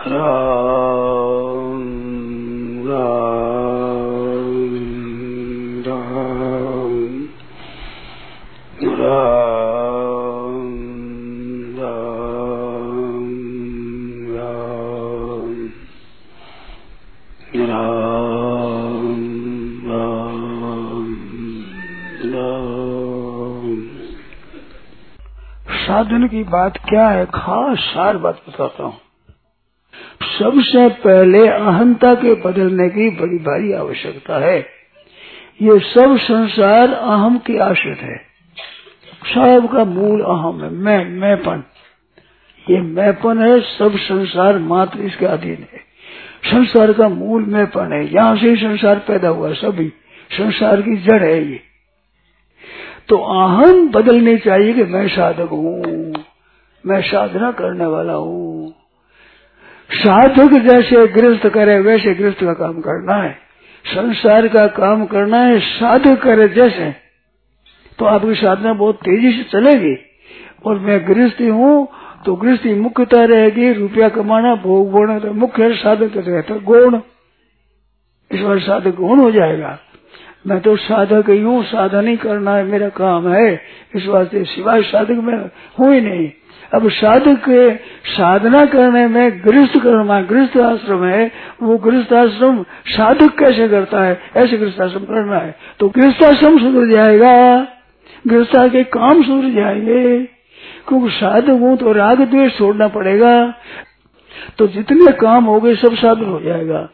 साधन की बात क्या है खास सार बात बताता हूँ सबसे पहले अहंता के बदलने की बड़ी भारी आवश्यकता है। ये सब संसार अहम की आश्रित है। सब का मूल अहम है, मैं मैंपन। ये मैंपन है, सब संसार मात्र इसके अधीन है। संसार का मूल मैंपन है, यहाँ से संसार पैदा हुआ सभी। संसार की जड़ है ये। तो अहम बदलनी चाहिए कि मैं साधक हूँ, मैं साधना करने वाला हूँ। साधक जैसे गृहस्थ करे, वैसे गृहस्थ का काम करना है। संसार का काम करना है, साधक करे जैसे। तो आपकी साधना बहुत तेज़ी से चलेगी। और मैं गृहस्थी हूँ तो गृहस्थी मुख्यता रहेगी, रुपया कमाना भोग बोना तो मुख्य साधक तो रहता गुण। इस बार साधक गुण हो जाएगा। मैं तो साधक ही हूँ, साधन ही करना है, मेरा काम है। इस वास्ते सिवाय साधक में हूँ ही नहीं। अब साधक साधना करने में, गृहस्थ करना गृहस्थ आश्रम है, वो गृहस्थ आश्रम साधक कैसे करता है? ऐसे गृहस्थ आश्रम करना है। तो गृहस्थ आश्रम सुधर जाएगा। गृहस्थ के काम सुधर जाएँगे। क्योंकि साधक हूँ तो राग द्वेष छोड़ना पड़ेगा। तो जितने काम हो गए, सब साधन हो जाएगा।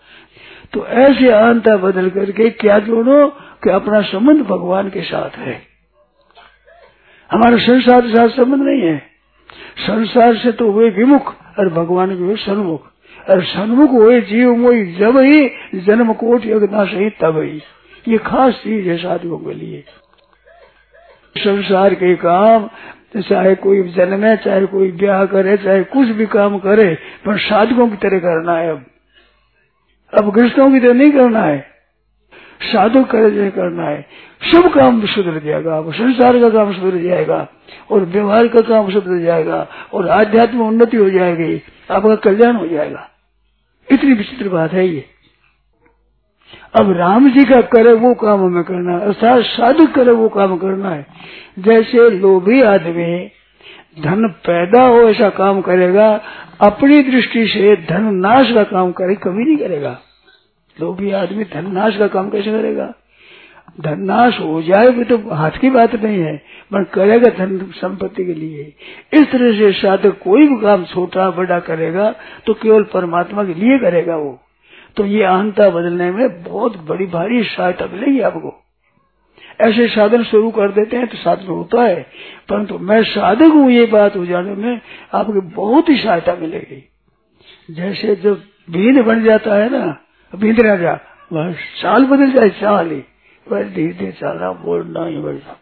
तो ऐसे अंता बदल करके क्या जोड़ो कि अपना संबंध भगवान के साथ है। हमारा संसार के साथ संबंध नहीं है। संसार से तो हुए विमुख, और भगवान के हुए सन्मुख। और सन्मुख हुए जीव मोई जब ही जन्म कोट यज्ञना सही तब ही। ये खास चीज़ है साधुओं के लिए। संसार के काम, चाहे कोई जन्मे चाहे कोई ब्याह करे, चाहे कुछ भी काम करे, पर साधकों की तरह करना है अब। अब गृहस्थों की तरह नहीं करना है। साधु करे करना है, शुभ काम सुधर जाएगा संसार का काम सुधर जाएगा, और व्यवहार का काम सुधर जाएगा, और आध्यात्मिक उन्नति हो जाएगी, आपका कल्याण हो जाएगा। इतनी विचित्र बात है ये। अब राम जी का करे वो काम हमें करना है, अर्थात साधु करे वो काम करना है। जैसे लोभी आदमी धन पैदा हो ऐसा काम करेगा, अपनी दृष्टि से धन नाश का काम करे, कभी नहीं करेगा। लोभी आदमी धन नाश का काम कैसे करेगा? धन नाश हो जाए भी तो हाथ की बात नहीं है, पर करेगा धन संपत्ति के लिए। इस तरह से साधक कोई भी काम छोटा बड़ा करेगा तो केवल परमात्मा के लिए करेगा वो। तो ये अहंता बदलने में बहुत बड़ी भारी सहायता मिलेगी आपको। ऐसे साधन शुरू कर देते हैं तो साधन होता है, परंतु मैं साधक हूँ ये बात हो जाने में आपकी बहुत ही सहायता मिलेगी। जैसे जब भीन बन जाता है ना भींद राजा चाल बदल जाए चाल ही। वह धीरे धीरे चलना बोलना ही बैठना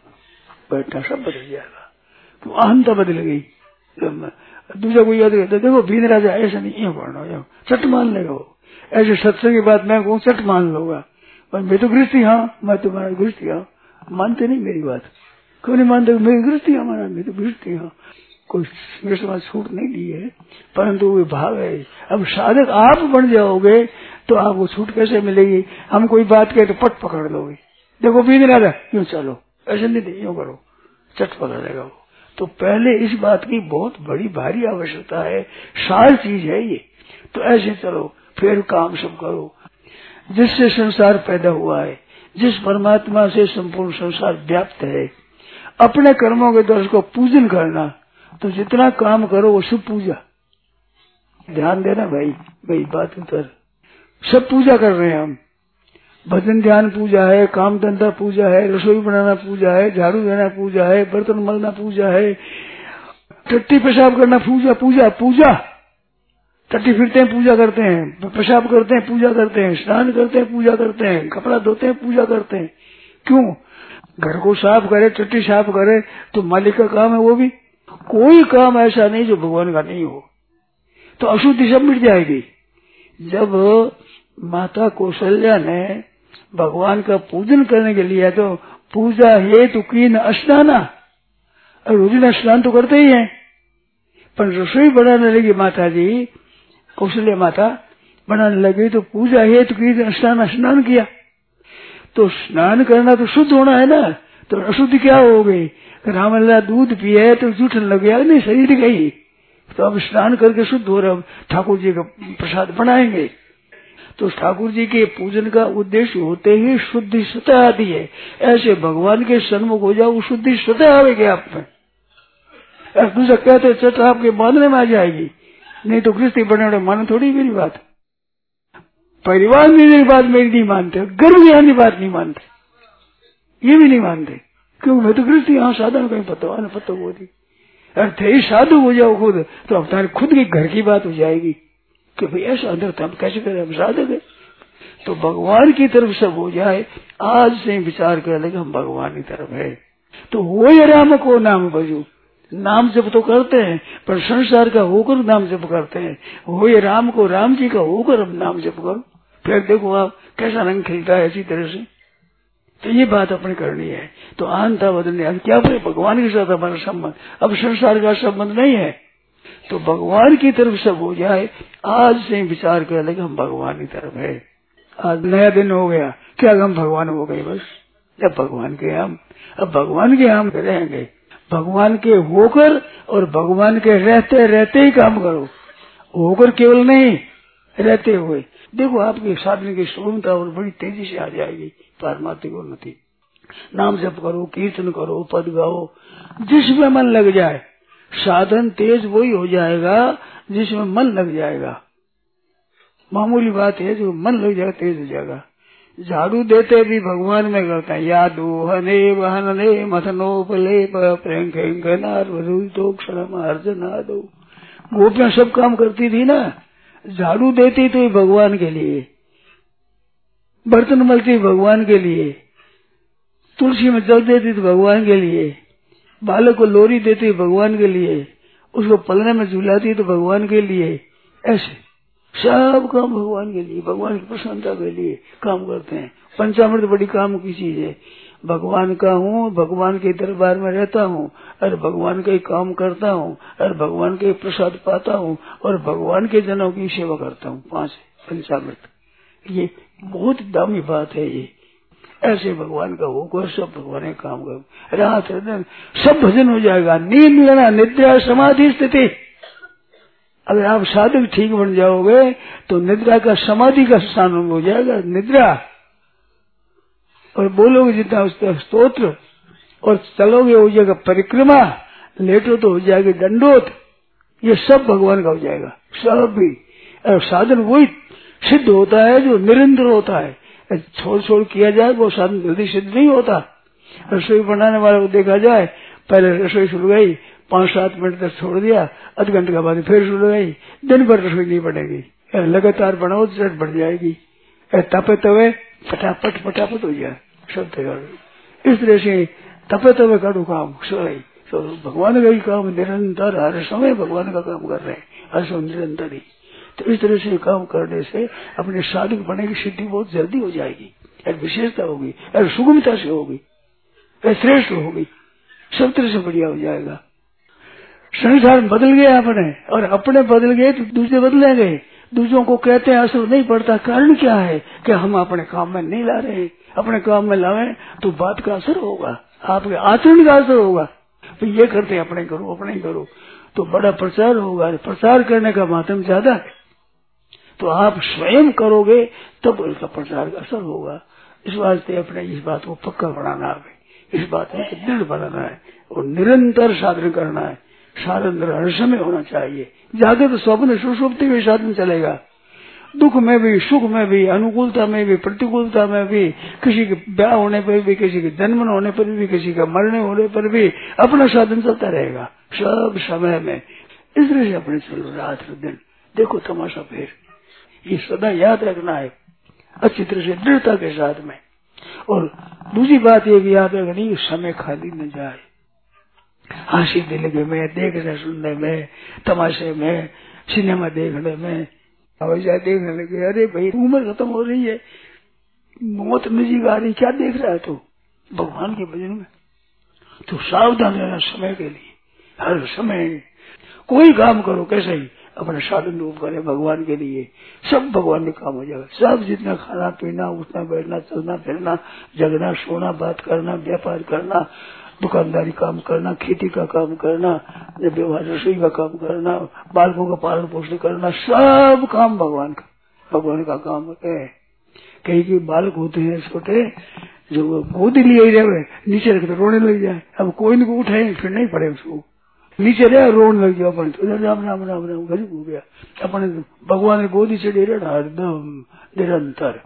बैठना सब बदल जाएगा। तो अहंता बदल गई। दूसरा कोई याद करता देखो भीन राजा, ऐसा नहीं है पढ़ना चट मान लेगा वो ऐसे सत्संग की बात मैं कहूँ चट मान लूँगा मैं तो गृहस्थी हाँ मैं तुम्हारा गृहस्थी हाँ। मानते नहीं मेरी बात। क्यों नहीं मानते? मेरी गृहस्थी हमारा मैं तो गृहस्थी हाँ। कोई समाज छूट नहीं दी है, परंतु वो भाव है। अब साधक आप बन जाओगे तो आपको छूट कैसे मिलेगी? हम कोई बात कहे तो पट पकड़ लोगे। देखो बीन राजा यूँ चलो। ऐसे नहीं यूँ करो। चट पकड़ लेगा वो। तो पहले इस बात की बहुत बड़ी, भारी आवश्यकता है। सार चीज़ है ये। तो ऐसे चलो, फिर काम सब करो। जिससे संसार पैदा हुआ है, जिस परमात्मा से संपूर्ण संसार व्याप्त है, अपने कर्मों के द्वारा उसको पूजन करना तो जितना काम करो वो सब पूजा। ध्यान देना भाई भाई बात उतर सब पूजा कर रहे हैं हम। भजन ध्यान पूजा है, काम धंधा पूजा है, रसोई बनाना पूजा है, झाड़ू देना पूजा है, बर्तन मलना पूजा है, टट्टी पेशाब करना पूजा पूजा पूजा। टट्टी फिरते हैं, पूजा करते हैं, पेशाब करते हैं, पूजा करते हैं, स्नान करते हैं, पूजा करते हैं, कपड़ा धोते हैं, पूजा करते हैं। क्यों? घर को साफ़ करे, टट्टी साफ़ करे तो मालिक का काम है वो भी। कोई काम ऐसा नहीं जो भगवान का नहीं हो। तो अशुद्धि सब मिट जाएगी। जब माता कौशल्या ने भगवान का पूजन करने के लिए तो पूजा हेतु कीन स्नाना। रोजिना स्नान तो करते ही है। पर रसोई बनाने लगी माता जी कौशल्या माता, बनाने लगी तो पूजा हेतु की स्नान स्नान किया। तो स्नान करना तो शुद्ध होना है ना। तो अशुद्ध क्या हो गई? रामल्ला दूध पिए तो जूठन लग गया नहीं, शरीर गई। तो अब स्नान करके शुद्ध हो रहा ठाकुर जी का प्रसाद बनाएँगे। तो ठाकुर जी के पूजन का उद्देश्य होते ही शुद्धि स्वतः आती है। ऐसे भगवान के सन्मुख हो जाओ, शुद्धि स्वतः आवेगी आप में। दूसरा कहते चट आपके मानने में आ जाएगी। नहीं तो गृहस्थी बने मानो थोड़ी मेरी बात। परिवार मेरी बात मेरी नहीं मानते, गर्भ में आने बात नहीं मानते। ये भी नहीं मानते। क्योंकि मैं तो गृहस्थी यहाँ साधन कहीं पता पता वो थी अर्थ ही साधु हो जाओ खुद। तो अब तुम्हारे खुद की घर की बात हो जाएगी कि भाई ऐसा अंदर तो हम कैसे करें? हम साधक है। तो भगवान की तरफ़ सब हो जाए, आज से विचार कर लगे, हम भगवान की तरफ़ है। तो हो राम को नाम बजू। नाम जब तो करते हैं, पर संसार का होकर नाम जप करते हैं। हो ये राम को राम जी का होकर हम नाम जप करो। फिर देखो आप, कैसा रंग खिलता है इसी तरह से। तो ये बात अपने करनी है। तो आंता बदलने अब क्या बोले? भगवान के साथ हमारा संबंध। अब संसार का संबंध नहीं है। तो भगवान की तरफ़ सब हो जाए, आज से विचार कर ले हम भगवान की तरफ़ है। आज नया दिन हो गया। क्या हम भगवान हो गए बस? जब भगवान के हम, अब भगवान के हम रहेंगे। भगवान के होकर और भगवान के रहते रहते ही काम करो। होकर केवल नहीं, रहते हुए। देखो आपके साधन की शून्यता और बड़ी तेज़ी से आ जाएगी। पारमार्थिक उन्नति नाम जप करो, कीर्तन करो, पद गाओ जिसमें मन लग जाए, साधन तेज वही हो जाएगा जिसमें मन लग जाएगा। मामूली बात है, जो मन लग जाएगा, तेज हो जाएगा। झाड़ू देते भी भगवान में करता है, यादो, हने वहने मथनोपलेप अर्जना दो गोपियाँ सब काम करती थी ना, झाड़ू देती थी भगवान के लिए। बर्तन मलती भगवान के लिए। तुलसी में जल देती तो भगवान के लिए। बालक को लोरी देती भगवान के लिए। उसको पलने में झुलाती तो भगवान के लिए। ऐसे। सब काम भगवान के लिए, भगवान की प्रसन्नता के लिए काम करते हैं। पंचामृत बड़ी काम की चीज़ है। भगवान का हूँ, भगवान के दरबार में रहता हूँ, और भगवान का ही काम करता हूँ, और भगवान के प्रसाद पाता हूँ, और भगवान के जनों की सेवा करता हूँ। पाँच पंचामृत। ये बहुत दामी बात है ये। ऐसे भगवान का होकर सब भगवान काम कर। रात दिन सब भजन हो जाएगा। नींद लेना, निद्रा, समाधि स्थिति। अगर आप साधक ठीक बन जाओगे तो निद्रा का, समाधि का स्थान हो जाएगा। निद्रा। और बोलोगे जितना उसका स्त्रोत्र और चलोगे हो जाएगा परिक्रमा, लेटो तो हो जाएगी दंडोत। ये सब भगवान का हो जाएगा। सब भी। साधन वही सिद्ध होता है जो निरंतर होता है। छोड़ छोड़ किया जाए, वो साधन जल्दी सिद्ध नहीं होता। रसोई बनाने वाले को देखा जाए, पहले रसोई शुरू गई पाँच सात मिनट तक छोड़ दिया, आध घंटे के बाद फिर शुरू गई, दिन भर रसोई नहीं बनेगी। लगातार बनाओ तो बढ़ जाएगी। तपे तवे फटाफट फटाफट हो जाए सब तैयार इस तरह से तपे तवे करो काम सही तो भगवान का ही काम निरंतर हर समय भगवान का काम कर रहे हैं। हर समय निरंतर ही। तो इस तरह से काम करने से अपने साधक बने की सिद्धि बहुत जल्दी हो जाएगी। और विशेषता होगी और सुगमता से होगी श्रेष्ठ होगी। सब तरह से बढ़िया हो जाएगा। संसार बदल गया अपने, और अपने बदल गए तो दूसरे बदलेंगे दूसरों को कहते हैं, असर नहीं पड़ता। कारण क्या है? कि हम अपने काम में नहीं ला रहे। अपने काम में लावे तो बात का असर होगा। आपके आचरण का असर होगा। तो ये करते अपने करो अपने करो। तो बड़ा प्रचार होगा। प्रचार करने का माध्यम ज़्यादा है। तो आप स्वयं करोगे, तब उसका प्रचार का असर होगा। इस वास्ते अपने इस बात को पक्का बनाना है। इस बात में दृढ़ बनाना है और निरंतर साधन करना है। साधन हर समय होना चाहिए। जागे तो स्वप्न सुषुप्ति में साधन चलेगा। दुख में भी, सुख में भी, अनुकूलता में भी, प्रतिकूलता में भी, किसी के ब्याह होने पर भी, किसी के जन्म होने पर भी, किसी का मरने होने पर भी अपना साधन चलता रहेगा। सब समय में। इस तरह से अपने चलो, रात दिन। देखो तमाशा फिर। ये सदा याद रखना है। अच्छी तरह से दृढ़ता के साथ में। और दूसरी बात ये भी याद रखनी समय खाली न जाए। हँसी दिलगे में देखने सुनने में, तमाशे में, सिनेमा देखने में हमेशा देखने लगे अरे भाई, उम्र खत्म हो रही है। मौत नजीक आ रही क्या देख रहा है तू तो? भगवान के भजन में। तो सावधान रहना समय के लिए। हर समय। कोई काम करो, कैसे ही। अपना साधन रूप करे भगवान के लिए। सब भगवान में काम हो जाएगा। सब जितना खाना पीना, उठना, बैठना, चलना, फिरना, जगना, सोना, बात करना, व्यापार करना, दुकानदारी काम करना, खेती का काम करना, व्यवहार रसोई का काम करना, बालकों का पालन पोषण करना, सब काम भगवान का। भगवान का काम है। कहीं कहीं बालक होते हैं, छोटे, जो गोद लिए रहे नीचे रख तो रोने लग जाए। अब कोई नहीं उठाए फिर नहीं पड़े उसको। नीचे रहे, रोने लग गया अपन। तो राम राम राम राम, गरीब हो गया। अपने भगवान ने गोदी से डेरा हरदम निरंतर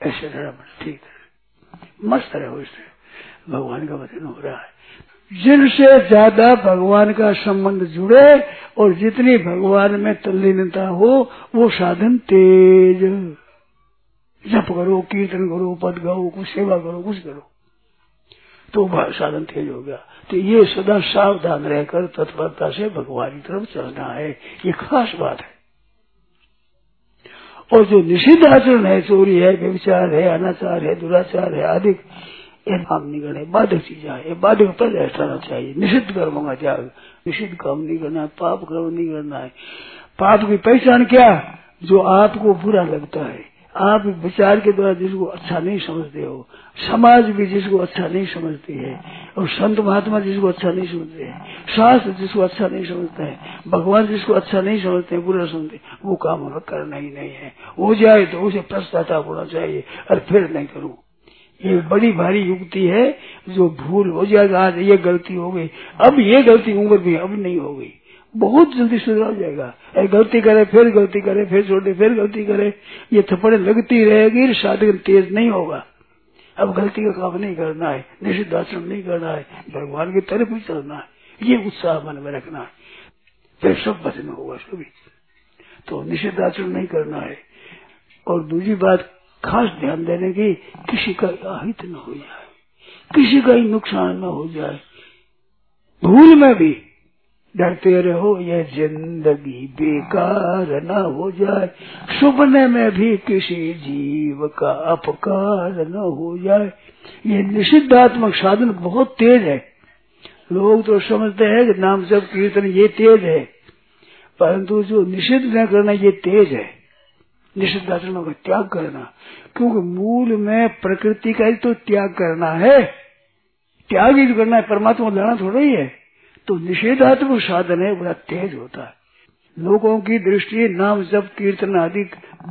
ऐसे रहा ठीक है। मस्त रहे उससे भगवान का वचन हो रहा है। जिनसे ज़्यादा भगवान का संबंध जुड़े और जितनी भगवान में तल्लीनता हो, वो साधन तेज। जप करो, कीर्तन करो, पद गाओ, कुछ सेवा करो, कुछ करो। तो साधन तेज हो गया। तो ये सदा सावधान रहकर तत्परता से भगवान की तरफ़ चलना है। ये खास बात है। और जो निषिद्ध आचरण है, चोरी है व्यविचार है, अनाचार है, दुराचार है अधिक ये काम नहीं करना बाधक चीज़ है। बाधक पहले हटाना चाहिए। निषिद्ध कर्मों का त्याग। निषिद्ध काम नहीं करना है पाप कर्म नहीं करना है। पाप की पहचान क्या? जो आपको बुरा लगता है। आप विचार के द्वारा जिसको अच्छा नहीं समझते हो, समाज भी जिसको अच्छा नहीं समझती है, और संत महात्मा जिसको अच्छा नहीं समझते हैं, शास्त्र जिसको अच्छा नहीं समझता है, भगवान जिसको अच्छा नहीं समझते बुरा समझते वो काम हमें करना ही नहीं है। हो जाए तो उसे पश्चाताप होना चाहिए, और फिर नहीं करूँ। ये बड़ी भारी युक्ति है, जो भूल हो जाएगा, आज ये गलती हो गई, अब ये गलती उम्र भी अब नहीं हो गई। बहुत जल्दी सुधर जाएगा। अरे गलती करे, फिर गलती करे, फिर छोड़ दे फिर गलती करे। ये थप्पड़े लगती रहेगी साधक तेज नहीं होगा। अब गलती का काम नहीं करना है, निषिद्ध आचरण नहीं करना है, भगवान की तरफ़ ही चलना है। ये उत्साह मन में रखना है। फिर सब भजन होगा सभी तो निषिद्ध आचरण नहीं करना है। और दूसरी बात, खास ध्यान देने की, किसी का अहित न हो जाए। किसी का ही नुकसान न हो जाए। भूल में भी डरते रहो ये ज़िंदगी बेकार न हो जाए। सुपने में भी किसी जीव का अपकार न हो जाए। ये निषिद्धात्मक साधन बहुत तेज है। लोग तो समझते हैं कि नाम जब कीर्तन, ये तेज है। परंतु जो निषिद्ध न करना, ये तेज है। निषिद्ध का त्याग करना। क्योंकि मूल में प्रकृति का ही तो त्याग करना है। त्याग ही तो करना है, परमात्मा लाना थोड़ा ही है। तो निषेधात्मक साधन है, बड़ा तेज होता है। लोगों की दृष्टि, नाम जब कीर्तन आदि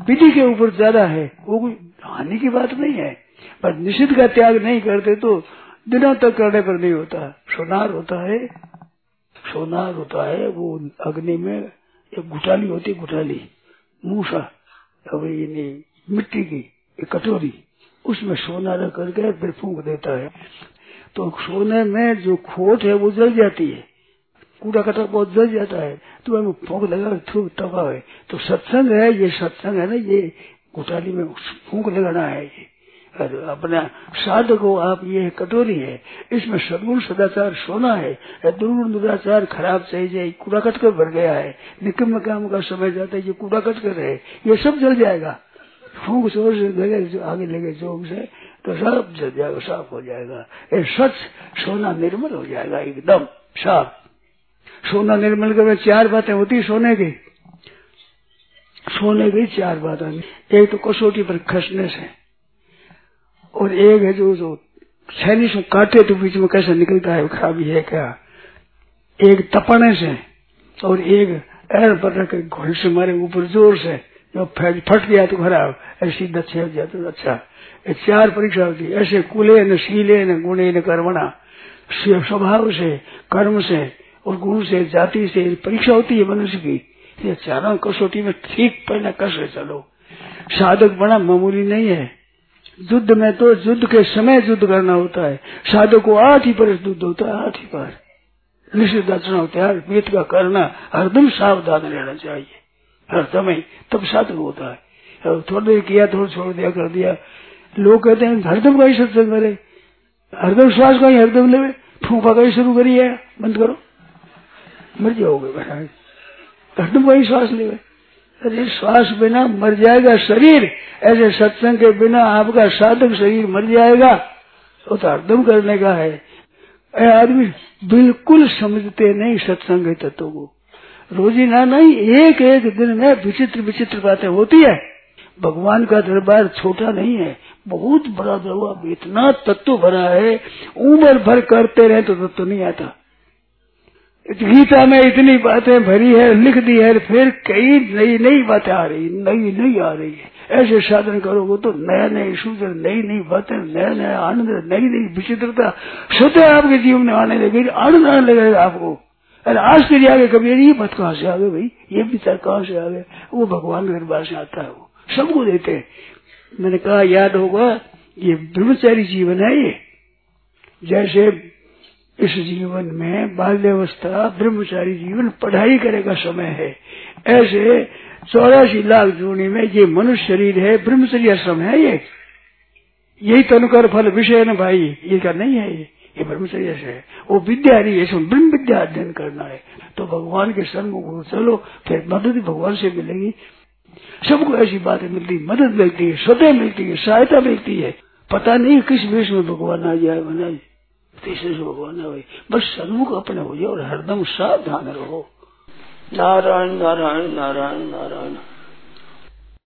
विधि के ऊपर ज़्यादा है, वो कोई हानि की बात नहीं है। पर निषिद्ध का त्याग नहीं करते तो दिनों तक करने पर नहीं होता। सोनार होता है, सोनार होता है, वो अग्नि में एक गुटाली होती गुटाली मूसा मिट्टी की, एक कटोरी, उसमें सोना रख करके फिर फूंक देता है। तो सोने में जो खोट है वो जल जाती है। कूड़ा कटा बहुत जल जाता है। तो हमें फूक लगा थूक तपा है। तो सत्संग है, ये सत्संग है ना, ये घोटाली में फूक लगाना है। ये अपना साधक को आप ये कटोरी है। इसमें सदगुण, सदाचार सोना है। दुर्गुण, दुराचार खराब सही जाए कूड़ा कटकर भर गया है। निकम काम का समय जाता है, ये कूड़ा कटकर है। ये सब जल जाएगा। फूक ज़ोर से लगे आगे लगे जोग से तो सब जल जाएगा साफ़ हो जाएगा। ये सच सोना निर्मल हो जाएगा एकदम साफ़। सोना निर्मल कर चार बातें होती सोने की। सोने की चार बातें एक तो कसौटी पर खसने से। और एक है जो जो छैनी से काटे तो बीच में कैसे निकलता है खराबी है क्या? एक तपने से और एक एर पर रख घोड़े से मारे ऊपर ज़ोर से। जो फट गया तो खराब ऐसी दच्छे हो जाए तो अच्छा। ये चार परीक्षा होती है। ऐसे कुले न शीले न गुणे न कर्मणा। स्वभाव से, कर्म से और गुण से, जाति से परीक्षा होती है मनुष्य की। ये चारों कसौटी में ठीक पहले कस चलो। साधक बना मामूली नहीं है। युद्ध में तो युद्ध के समय युद्ध करना होता है। साधक को आठ ही पर युद्ध होता है, आठ ही पर। निश्चित आचरण होता है वेद का करना हरदम सावधान रहना चाहिए। हर समय तब साधक होता है। थोड़ी देर किया, थोड़ा छोड़ दिया, कर दिया। लोग कहते हैं, हरदम का ही सत्संग करे हरदम श्वास का ही हरदम ले फूफा का ही शुरू करिए बंद करो। मर जाओगे हरदम का ही श्वास ले। अरे, श्वास बिना मर जाएगा शरीर ऐसे सत्संग के बिना आपका साधक शरीर मर जाएगा। वो तो हरदम करने का है। आदमी, बिल्कुल समझते नहीं सत्संग तत्व को। रोजी रोजीना नहीं एक एक दिन में विचित्र विचित्र बातें होती है। भगवान का दरबार छोटा नहीं है, बहुत बड़ा दरबार इतना तत्व भरा है, उम्र भर करते रहे तो तत्व नहीं आता। गीता में इतनी बातें भरी है, लिख दी है, फिर कई नई नई बातें आ रही, नई नई आ रही है। ऐसे साधन करोगे तो नया नई सूत्र नई नई बातें नया नया आनंद नई नई विचित्रता, स्वतः आपके जीवन में आने लगेगी आनंद आने लगेगा आपको। अरे आश्चर्य आ गए कभी ये बात कहाँ से आ गए भाई? ये विचार कहाँ से आ गए वो भगवान के दरबार से आता है वो। सबको देते हैं। मैंने कहा, याद होगा, ये ब्रह्मचारी जीवन है ये। जैसे इस जीवन में बाल्यावस्था ब्रह्मचारी जीवन पढ़ाई करे का समय है, ऐसे चौरासी लाख जूनी में ये मनुष्य शरीर है ब्रह्मचर्य आश्रम है ये। यही तनुकर फल विषय न भाई, ये क्या नहीं है ये? ये ब्रह्मचर्य से है। वो विद्या नहीं है इसमें ब्रह्म विद्या अध्ययन करना है। तो भगवान के सन्मुख चलो, फिर मदद भगवान से मिलेगी। सबको ऐसी बातें मिलती है, मदद मिलती है स्वतः मिलती है, सहायता मिलती है। पता नहीं किस वेश में भगवान आ जाए, बना। तीसरे से भगवान आ भाई बस सन्मुख अपने हो जाए और हरदम सावधान रहो। नारायण नारायण नारायण नारायण।